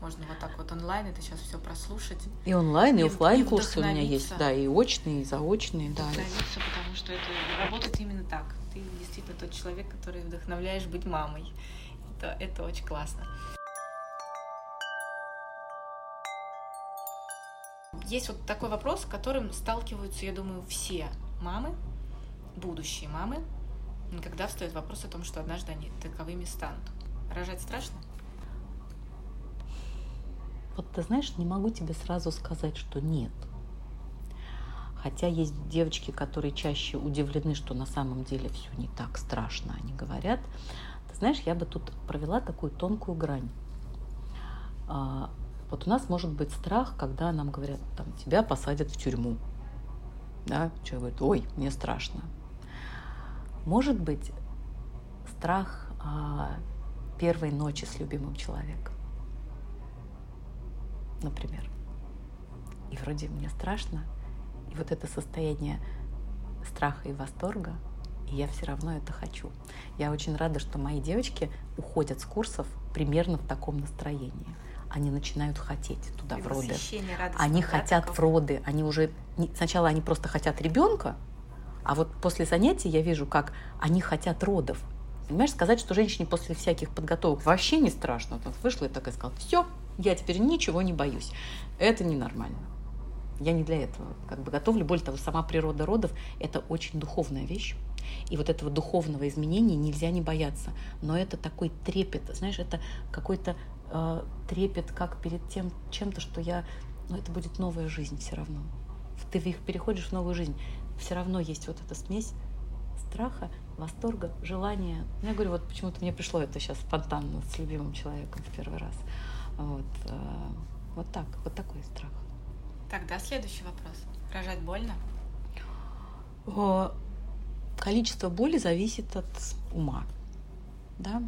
можно вот так вот онлайн это сейчас все прослушать, И онлайн, и, И- оффлайн и курсы у меня есть, да, и очные, и заочные, да. потому что это работает именно так. Ты действительно тот человек, который вдохновляешь быть мамой. Это, это очень классно. Есть вот такой вопрос, с которым сталкиваются, я думаю, все мамы, будущие мамы, когда встает вопрос о том, что однажды они таковыми станут. Рожать страшно? Вот ты знаешь, не могу тебе сразу сказать, что нет. Хотя есть девочки, которые чаще удивлены, что на самом деле все не так страшно, они говорят. Ты знаешь, я бы тут провела такую тонкую грань. А, вот у нас может быть страх, когда нам говорят, там, тебя посадят в тюрьму. Да, человек говорит, ой, мне страшно. Может быть страх а, первой ночи с любимым человеком, например. И вроде мне страшно, и вот это состояние страха и восторга, и я все равно это хочу. Я очень рада, что мои девочки уходят с курсов примерно в таком настроении. Они начинают хотеть туда и в роды. Они да, хотят такого? в роды. Они уже сначала они просто хотят ребенка, а вот после занятий я вижу, как они хотят родов. Понимаешь, сказать, что женщине после всяких подготовок вообще не страшно. Вот вышла и так и сказала, все, я теперь ничего не боюсь. Это ненормально. Я не для этого как бы готовлю. Более того, сама природа родов – это очень духовная вещь. И вот этого духовного изменения нельзя не бояться. Но это такой трепет, знаешь, это какой-то э, трепет, как перед тем чем-то, что я, ну это будет новая жизнь все равно. Ты их переходишь в новую жизнь. Все равно есть вот эта смесь страха, восторга, желания. Ну, я говорю, вот почему-то мне пришло это сейчас спонтанно с любимым человеком в первый раз. Вот, э, вот так, вот такой страх. Тогда следующий вопрос. Рожать больно? Количество боли зависит от ума. Да?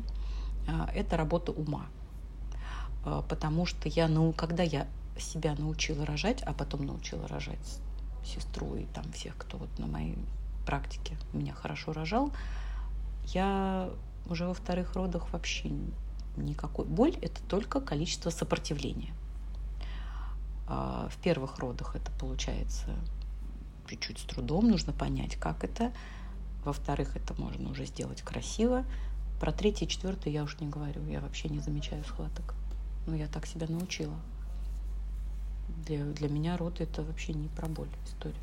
А, это работа ума. А, потому что я, ну, когда я себя научила рожать, а потом научила рожать сестру и там всех, кто вот на моей практике меня хорошо рожал, я уже во вторых родах вообще никакой. Боль – это только количество сопротивления. А, в первых родах это получается чуть-чуть с трудом, нужно понять, как это. Во-вторых, это можно уже сделать красиво. Про третий и четвертый я уж не говорю, я вообще не замечаю схваток. Ну, я так себя научила. Для, для меня род это вообще не про боль история.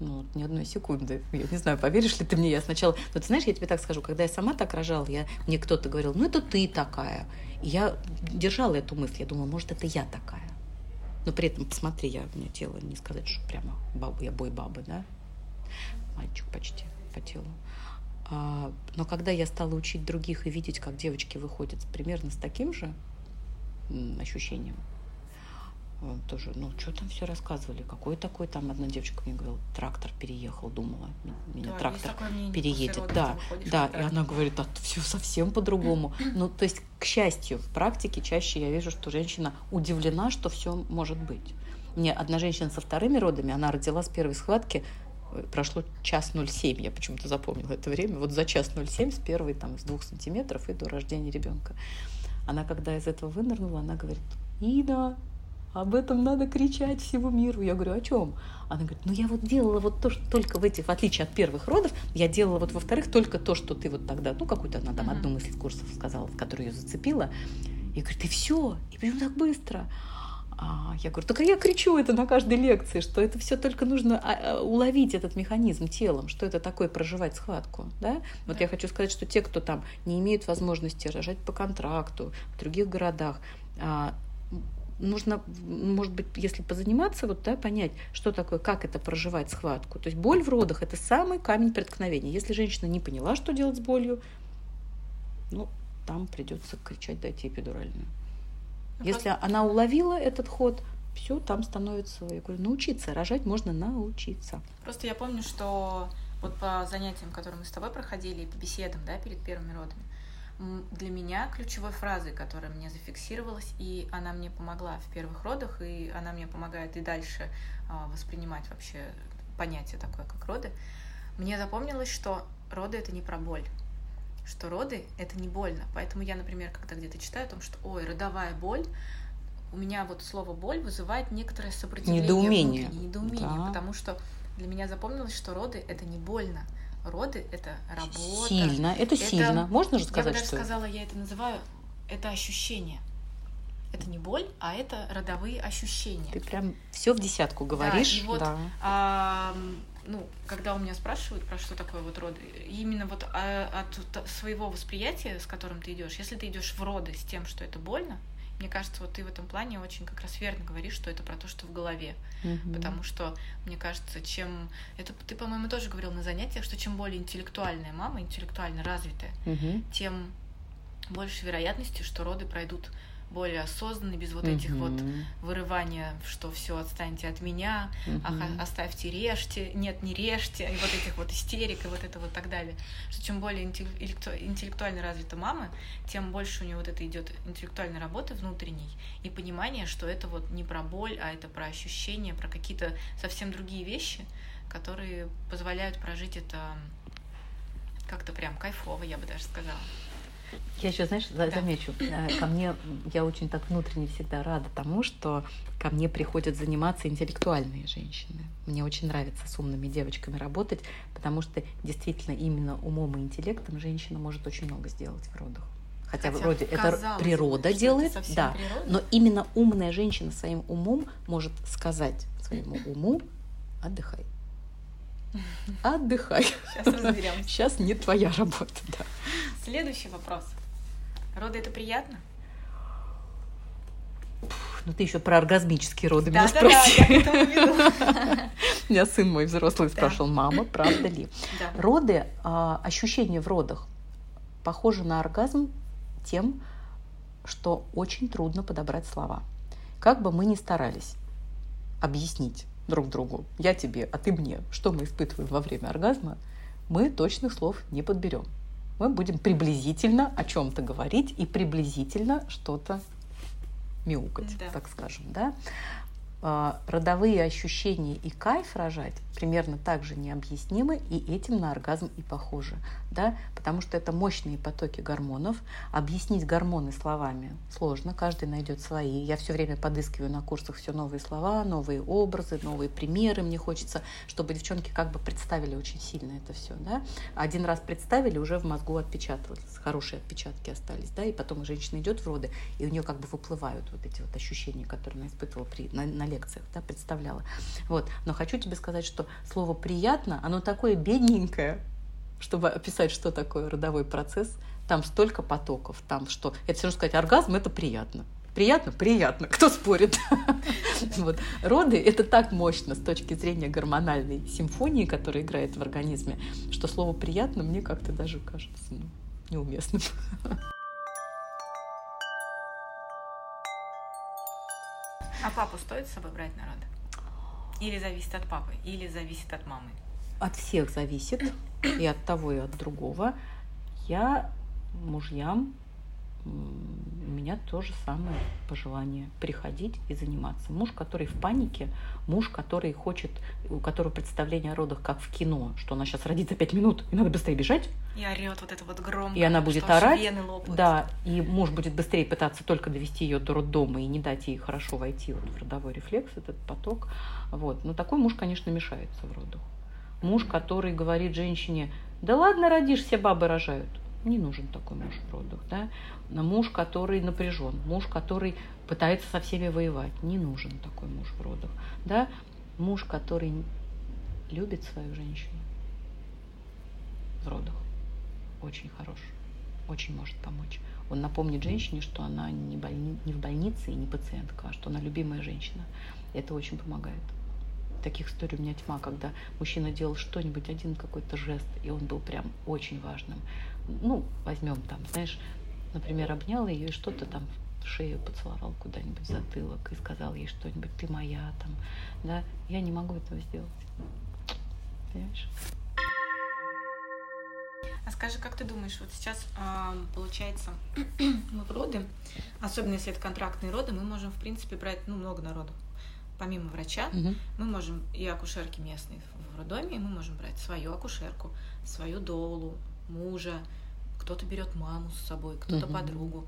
Ну, ни одной секунды. Я не знаю, поверишь ли ты мне, я сначала... Но ты знаешь, я тебе так скажу, когда я сама так рожала, я... мне кто-то говорил, ну, это ты такая. И я держала эту мысль, я думала, может, это я такая. Но при этом, посмотри, я, у меня тело, не сказать, что прямо баба, я бой-баба, да? Мальчик почти по телу. А, но когда я стала учить других и видеть, как девочки выходят примерно с таким же ощущением, тоже, ну, что там все рассказывали, какой такой, там одна девочка мне говорила, трактор переехал, думала, меня да, трактор переедет, да, да, и она говорит, а все совсем по-другому. ну, то есть, к счастью, в практике чаще я вижу, что женщина удивлена, что все может быть. Мне одна женщина со вторыми родами, она родила с первой схватки, э, прошло час 07, я почему-то запомнила это время, вот за час 07 с первой, там, с двух сантиметров и до рождения ребенка. Она, когда из этого вынырнула, она говорит, Ина, об этом надо кричать всему миру. Я говорю, о чем? Она говорит, ну я вот делала вот то, что только в этих, в отличие от первых родов, я делала вот во-вторых только то, что ты вот тогда, ну какую-то она там одну мысль курсов сказала, в которую ее зацепила. И говорит, и все, и прям так быстро. А я говорю, только я кричу это на каждой лекции, что это все только нужно а, а, уловить этот механизм телом, что это такое проживать схватку. Да? Вот да. я хочу сказать, что те, кто там не имеют возможности рожать по контракту в других городах, а, нужно, может быть, если позаниматься, вот, да, понять, что такое, как это проживать схватку. То есть боль в родах – это самый камень преткновения. Если женщина не поняла, что делать с болью, ну, там придется кричать, дайте эпидуральную. Ну, если она уловила этот ход, все, там становится, я говорю, научиться, рожать можно научиться. Просто я помню, что вот по занятиям, которые мы с тобой проходили, по беседам, да, перед первыми родами, для меня ключевой фразой, которая мне зафиксировалась, и она мне помогла в первых родах, и она мне помогает и дальше а, воспринимать вообще понятие такое, как роды, мне запомнилось, что роды это не про боль, что роды это не больно. Поэтому я, например, когда где-то читаю о том, что ой, родовая боль, у меня вот слово боль вызывает некоторое сопротивление, недоумение, недоумение, да. потому что для меня запомнилось, что роды это не больно роды это работа. Сильно, это, это сильно. Можно же сказать, я бы даже что... сказала, я это называю, это ощущение. Это не боль, а это родовые ощущения. Ты прям все в десятку говоришь. Да, и вот, да. а, ну, когда у меня спрашивают про что такое вот роды, именно вот а, от своего восприятия, с которым ты идешь, если ты идешь в роды с тем, что это больно, Мне кажется, вот ты в этом плане очень как раз верно говоришь, что это про то, что в голове. Мгм. Потому что, мне кажется, чем... Это ты, по-моему, тоже говорил на занятиях, что чем более интеллектуальная мама, интеллектуально развитая, Мгм. тем больше вероятности, что роды пройдут более осознанно, без вот этих вот вырывания, что все, отстаньте от меня, ах, Мгм. оставьте, режьте, нет, не режьте, и вот этих вот истерик, и вот это вот так далее. Что чем более интеллек- интеллекту- интеллектуально развита мама, тем больше у нее вот это идет интеллектуальной работы внутренней и понимание, что это вот не про боль, а это про ощущения, про какие-то совсем другие вещи, которые позволяют прожить это как-то прям кайфово, я бы даже сказала. Я еще, знаешь, Да. замечу, э, ко мне, я очень так внутренне всегда рада тому, что ко мне приходят заниматься интеллектуальные женщины. Мне очень нравится с умными девочками работать, потому что действительно именно умом и интеллектом женщина может очень много сделать в родах. Хотя, Хотя, вроде это бы, природа это делает, совсем да, природа. но именно умная женщина своим умом может сказать своему уму «отдыхай». Отдыхай. Сейчас разберемся. Сейчас не твоя работа, да. Следующий вопрос. Роды это приятно? Ну ты еще про оргазмические роды меня Да, да, да, спроси. веду. Меня сын мой взрослый Да. спрашивал, мама, правда ли? Да. Роды, а, ощущения в родах похожи на оргазм тем, что очень трудно подобрать слова. Как бы мы ни старались объяснить друг другу, я тебе, а ты мне, что мы испытываем во время оргазма, мы точных слов не подберем. Мы будем приблизительно о чем-то говорить и приблизительно что-то мяукать, Да. так скажем, да. А, Родовые ощущения и кайф рожать примерно так же необъяснимы, и этим на оргазм и похожи, да, потому что это мощные потоки гормонов. Объяснить гормоны словами сложно, каждый найдет свои. Я все время подыскиваю на курсах все новые слова, новые образы, новые примеры. Мне хочется, чтобы девчонки как бы представили очень сильно это все, да. Один раз представили, уже в мозгу отпечаталось, хорошие отпечатки остались, да, и потом женщина идет в роды, и у нее как бы выплывают вот эти вот ощущения, которые она испытывала при, на, на лекциях, да, представляла. Вот. Но хочу тебе сказать, что слово «приятно», оно такое бедненькое, чтобы описать, что такое родовой процесс. Там столько потоков, там что... Это все равно сказать, оргазм – это приятно. Приятно? Приятно. Кто спорит? Вот. Роды – это так мощно с точки зрения гормональной симфонии, которая играет в организме, что слово «приятно» мне как-то даже кажется ну, неуместным. А папу стоит с собой брать на роды? Или зависит от папы, или зависит от мамы? От всех зависит, и от того, и от другого. Я мужьям, у меня то же самое пожелание приходить и заниматься. Муж, который в панике, муж, который хочет, у которого представление о родах как в кино, что она сейчас родит за пять минут, и надо быстрее бежать, И орет вот это вот громко. И она будет орать, вены да, и муж будет быстрее пытаться только довести ее до роддома и не дать ей хорошо войти вот в родовой рефлекс, этот поток. Вот. Но такой муж, конечно, мешается в родах. Муж, который говорит женщине, да ладно, родишь, все бабы рожают. Не нужен такой муж в родах, да. Муж, который напряжен, муж, который пытается со всеми воевать. Не нужен такой муж в родах, да. Муж, который любит свою женщину в родах очень хорош, очень может помочь. Он напомнит женщине, что она не, больни- не в больнице и не пациентка, а что она любимая женщина. Это очень помогает. Таких историй у меня тьма, когда мужчина делал что-нибудь, один какой-то жест, и он был прям очень важным. Ну, возьмем там, знаешь, например, обнял ее и что-то там в шею поцеловал куда-нибудь в затылок и сказал ей что-нибудь, ты моя там, да, я не могу этого сделать. Понимаешь? А скажи, как ты думаешь, вот сейчас а, получается, мы в роды, особенно если это контрактные роды, мы можем, в принципе, брать ну, много народу. Помимо врача, Мгм. мы можем и акушерки местные в роддоме, мы можем брать свою акушерку, свою доулу, мужа, кто-то берет маму с собой, кто-то Мгм. подругу.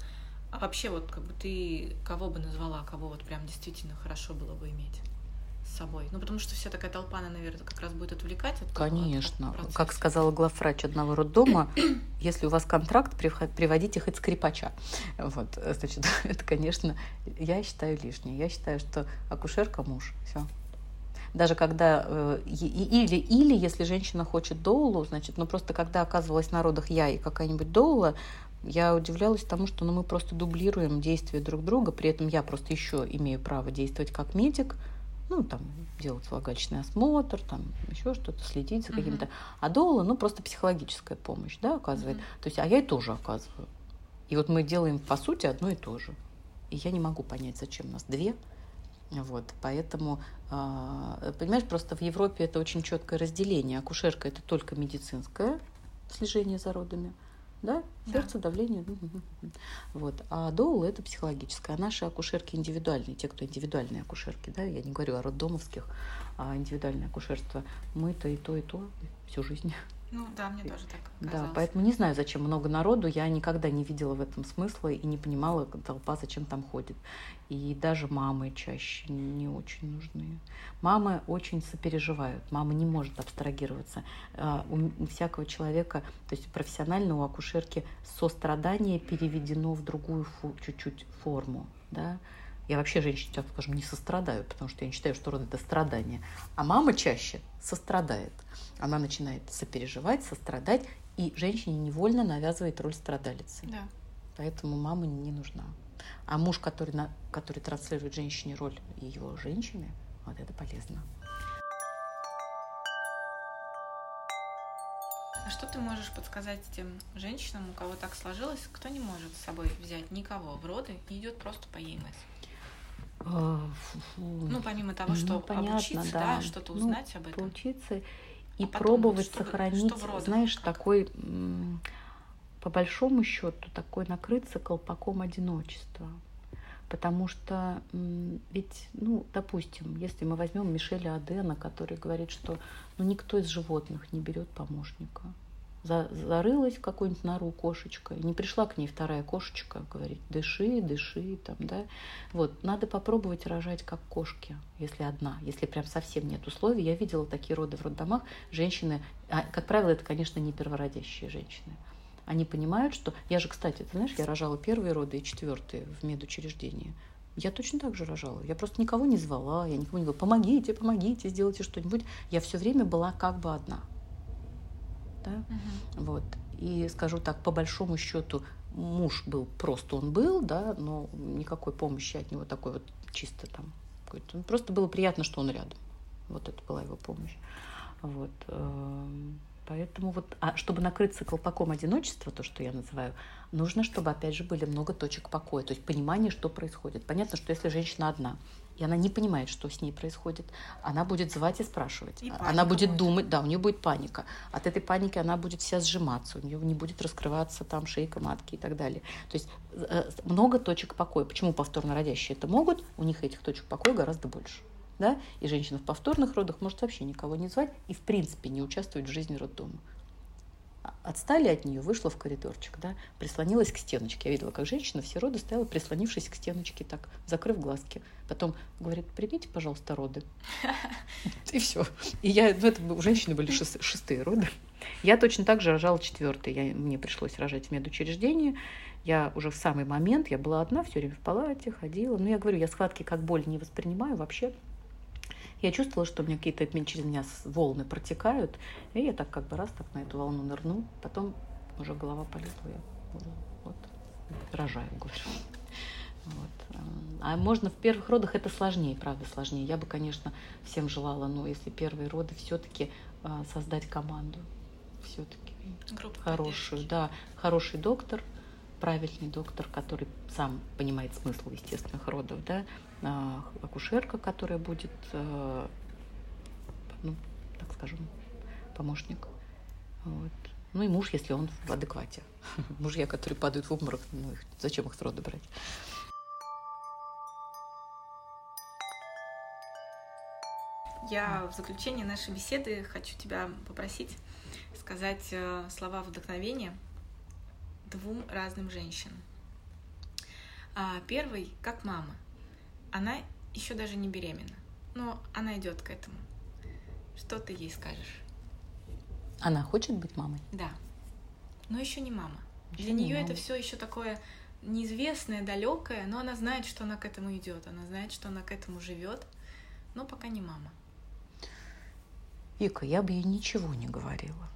А вообще, вот как бы ты кого бы назвала, кого вот прям действительно хорошо было бы иметь с собой? Ну, потому что вся такая толпа, она, наверное, как раз будет отвлекать от того- от Конечно. процесса. Как сказала главврач одного роддома, если у вас контракт, приводите хоть скрипача. Вот, значит, это, конечно, я считаю лишнее. Я считаю, что акушерка муж, все. Даже когда э, или или если женщина хочет доулу, значит, ну просто когда оказывалась на родах я и какая-нибудь доула, я удивлялась тому, что ну, мы просто дублируем действия друг друга, при этом я просто еще имею право действовать как медик, ну, там, делать влагалищный осмотр, там, еще что-то, следить за каким-то. Uh-huh. А доула, ну, просто психологическая помощь, да, оказывает. Uh-huh. То есть, а я и тоже оказываю. И вот мы делаем, по сути, одно и то же. И я не могу понять, зачем нас две. Вот, поэтому, а, понимаешь, просто в Европе это очень четкое разделение. Акушерка – это только медицинское слежение за родами – да, сердце, да. давление. Вот. А доул это психологическое. А наши акушерки индивидуальные, те, кто индивидуальные акушерки, да, я не говорю о роддомовских, а индивидуальное акушерство, мы-то и то, и то всю жизнь. Ну да, мне тоже так казалось. Да, поэтому не знаю, зачем много народу. Я никогда не видела в этом смысла и не понимала, толпа зачем там ходит. И даже мамы чаще не очень нужны. Мамы очень сопереживают. Мама не может абстрагироваться. А, у всякого человека, то есть профессионально у акушерки сострадание переведено в другую чуть-чуть форму. Да? Я вообще женщине, так скажем, не сострадаю, потому что я не считаю, что роды – это страдание. А мама чаще сострадает. Она начинает сопереживать, сострадать, и женщине невольно навязывает роль страдалицы. Да. Поэтому мама не нужна. А муж, который, на, который транслирует женщине роль его женщины, вот это полезно. А что ты можешь подсказать тем женщинам, у кого так сложилось, кто не может с собой взять никого в роды и идет просто по ЕМС? А, ну, помимо того, что ну, понятно, обучиться, да, да что-то ну, узнать ну, об этом. Поучиться и а пробовать что, сохранить, что знаешь, как? такой, по большому счету, такой накрыться колпаком одиночества. Потому что ведь, ну, допустим, если мы возьмем Мишеля Адена, который говорит, что ну, никто из животных не берет помощника – за, зарылась в какую-нибудь нору кошечка, не пришла к ней вторая кошечка, говорит, дыши, дыши, там, да. Вот, надо попробовать рожать как кошки, если одна, если прям совсем нет условий. Я видела такие роды в роддомах, женщины, а, как правило, это, конечно, не первородящие женщины. Они понимают, что... Я же, кстати, ты знаешь, я рожала первые роды и четвертые в медучреждении. Я точно так же рожала. Я просто никого не звала, я никому не говорила, помогите, помогите, сделайте что-нибудь. Я все время была как бы одна да, угу. вот. И скажу так, по большому счету, муж был просто он был, да, но никакой помощи от него такой вот чисто там. Ну, просто было приятно, что он рядом. Вот это была его помощь. Вот. Поэтому вот, а чтобы накрыться колпаком одиночества, то, что я называю, нужно, чтобы, опять же, были много точек покоя, то есть понимание, что происходит. Понятно, что если женщина одна, и она не понимает, что с ней происходит, она будет звать и спрашивать. И она будет, будет думать, да, у нее будет паника. От этой паники она будет вся сжиматься, у нее не будет раскрываться там шейка матки и так далее. То есть э, много точек покоя. Почему повторно родящие это могут? У них этих точек покоя гораздо больше. Да? И женщина в повторных родах может вообще никого не звать и в принципе не участвовать в жизни роддома отстали от нее, вышла в коридорчик, да, прислонилась к стеночке. Я видела, как женщина все роды стояла, прислонившись к стеночке, так, закрыв глазки. Потом говорит, примите, пожалуйста, роды. И все. И я, ну, это у женщины были шестые роды. Я точно так же рожала четвертый. Я, мне пришлось рожать в медучреждении. Я уже в самый момент, я была одна, все время в палате, ходила. Ну, я говорю, я схватки как боль не воспринимаю вообще. Я чувствовала, что у меня какие-то через меня волны протекают, и я так как бы раз так на эту волну нырну, потом уже голова полетела, я вот, рожаю, говорю. Вот. А можно в первых родах это сложнее, правда, сложнее. Я бы, конечно, всем желала, но если первые роды, все-таки а, создать команду. Все-таки хорошую, поддержки. да, хороший доктор, правильный доктор, который сам понимает смысл естественных родов, да, а, акушерка, которая будет, э, ну, так скажем, помощник. Вот. Ну и муж, если он в адеквате. Мужья, которые падают в обморок, ну их, зачем их с рода брать? Я в заключение нашей беседы хочу тебя попросить сказать э, слова вдохновения двум разным женщинам. А, первый, как мама. Она еще даже не беременна, но она идет к этому. Что ты ей скажешь? Она хочет быть мамой? Да. Но еще не мама. Еще Для нее это все еще такое неизвестное, далекое, но она знает, что она к этому идет, она знает, что она к этому живет, но пока не мама. Вика, я бы ей ничего не говорила.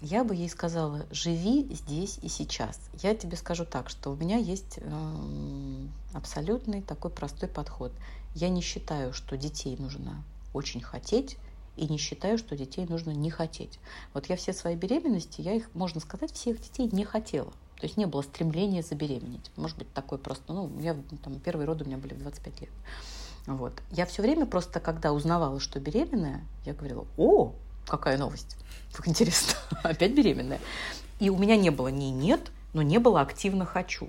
Я бы ей сказала, живи здесь и сейчас. Я тебе скажу так, что у меня есть э, абсолютный такой простой подход. Я не считаю, что детей нужно очень хотеть, и не считаю, что детей нужно не хотеть. Вот я все свои беременности, я их, можно сказать, всех детей не хотела. То есть не было стремления забеременеть. Может быть, такой просто, ну, я, там, первые роды у меня были в 25 лет. Вот. Я все время просто, когда узнавала, что беременная, я говорила, о, какая новость, как интересно, опять беременная. И у меня не было ни нет, но не было активно хочу.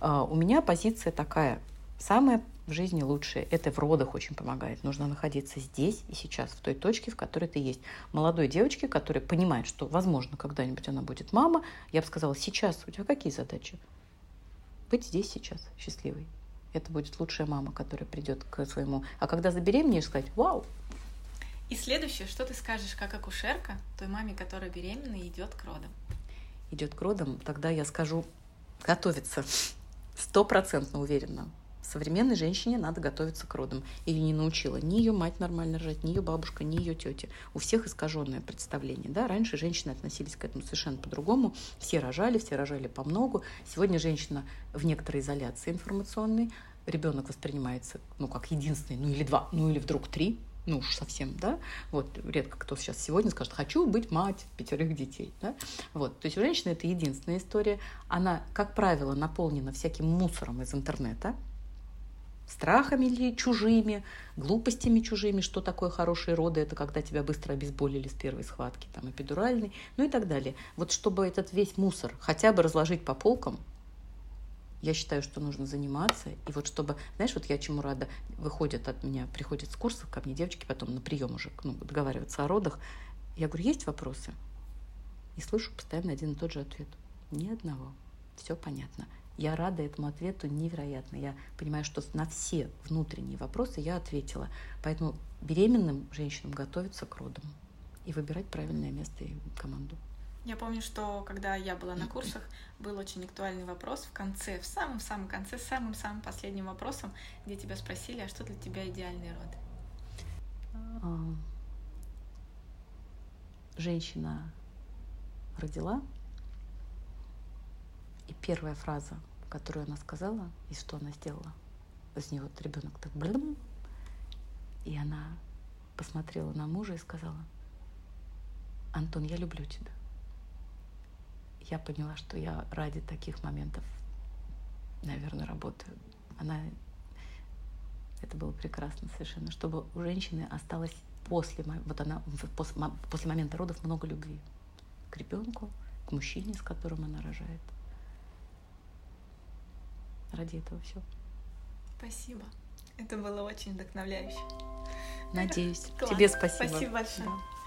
А, у меня позиция такая, самая в жизни лучшее. Это в родах очень помогает. Нужно находиться здесь и сейчас, в той точке, в которой ты есть. Молодой девочке, которая понимает, что, возможно, когда-нибудь она будет мама, я бы сказала, сейчас у тебя какие задачи? Быть здесь сейчас, счастливой. Это будет лучшая мама, которая придет к своему... А когда забеременеешь, сказать, вау, и следующее, что ты скажешь как акушерка той маме, которая беременна и идет к родам? Идет к родам, тогда я скажу готовиться. Стопроцентно уверена современной женщине надо готовиться к родам. Ее не научила ни ее мать нормально рожать, ни ее бабушка, ни ее тетя. У всех искаженное представление. Да? Раньше женщины относились к этому совершенно по-другому. Все рожали, все рожали по многу. Сегодня женщина в некоторой изоляции информационной. Ребенок воспринимается ну, как единственный, ну или два, ну или вдруг три, ну уж совсем, да, вот редко кто сейчас сегодня скажет, хочу быть мать пятерых детей, да, вот, то есть у женщины это единственная история, она, как правило, наполнена всяким мусором из интернета, страхами ли чужими, глупостями чужими, что такое хорошие роды, это когда тебя быстро обезболили с первой схватки, там, эпидуральный, ну и так далее. Вот чтобы этот весь мусор хотя бы разложить по полкам, я считаю, что нужно заниматься. И вот чтобы, знаешь, вот я чему рада, выходят от меня, приходят с курсов ко мне девочки потом на прием уже, ну, договариваться о родах. Я говорю, есть вопросы? И слышу постоянно один и тот же ответ. Ни одного. Все понятно. Я рада этому ответу невероятно. Я понимаю, что на все внутренние вопросы я ответила. Поэтому беременным женщинам готовиться к родам и выбирать правильное место и команду. Я помню, что когда я была на курсах, был очень актуальный вопрос в конце, в самом-самом конце, самым-самым последним вопросом, где тебя спросили, а что для тебя идеальный род? А, женщина родила, и первая фраза которую она сказала, и что она сделала. Из нее вот ребенок так блин, и она посмотрела на мужа и сказала, Антон, я люблю тебя. Я поняла, что я ради таких моментов, наверное, работаю. Она... Это было прекрасно совершенно, чтобы у женщины осталось после, вот она, после, после момента родов много любви к ребенку, к мужчине, с которым она рожает ради этого все. Спасибо. Это было очень вдохновляюще. Надеюсь. Класс. Тебе спасибо. Спасибо большое. Да.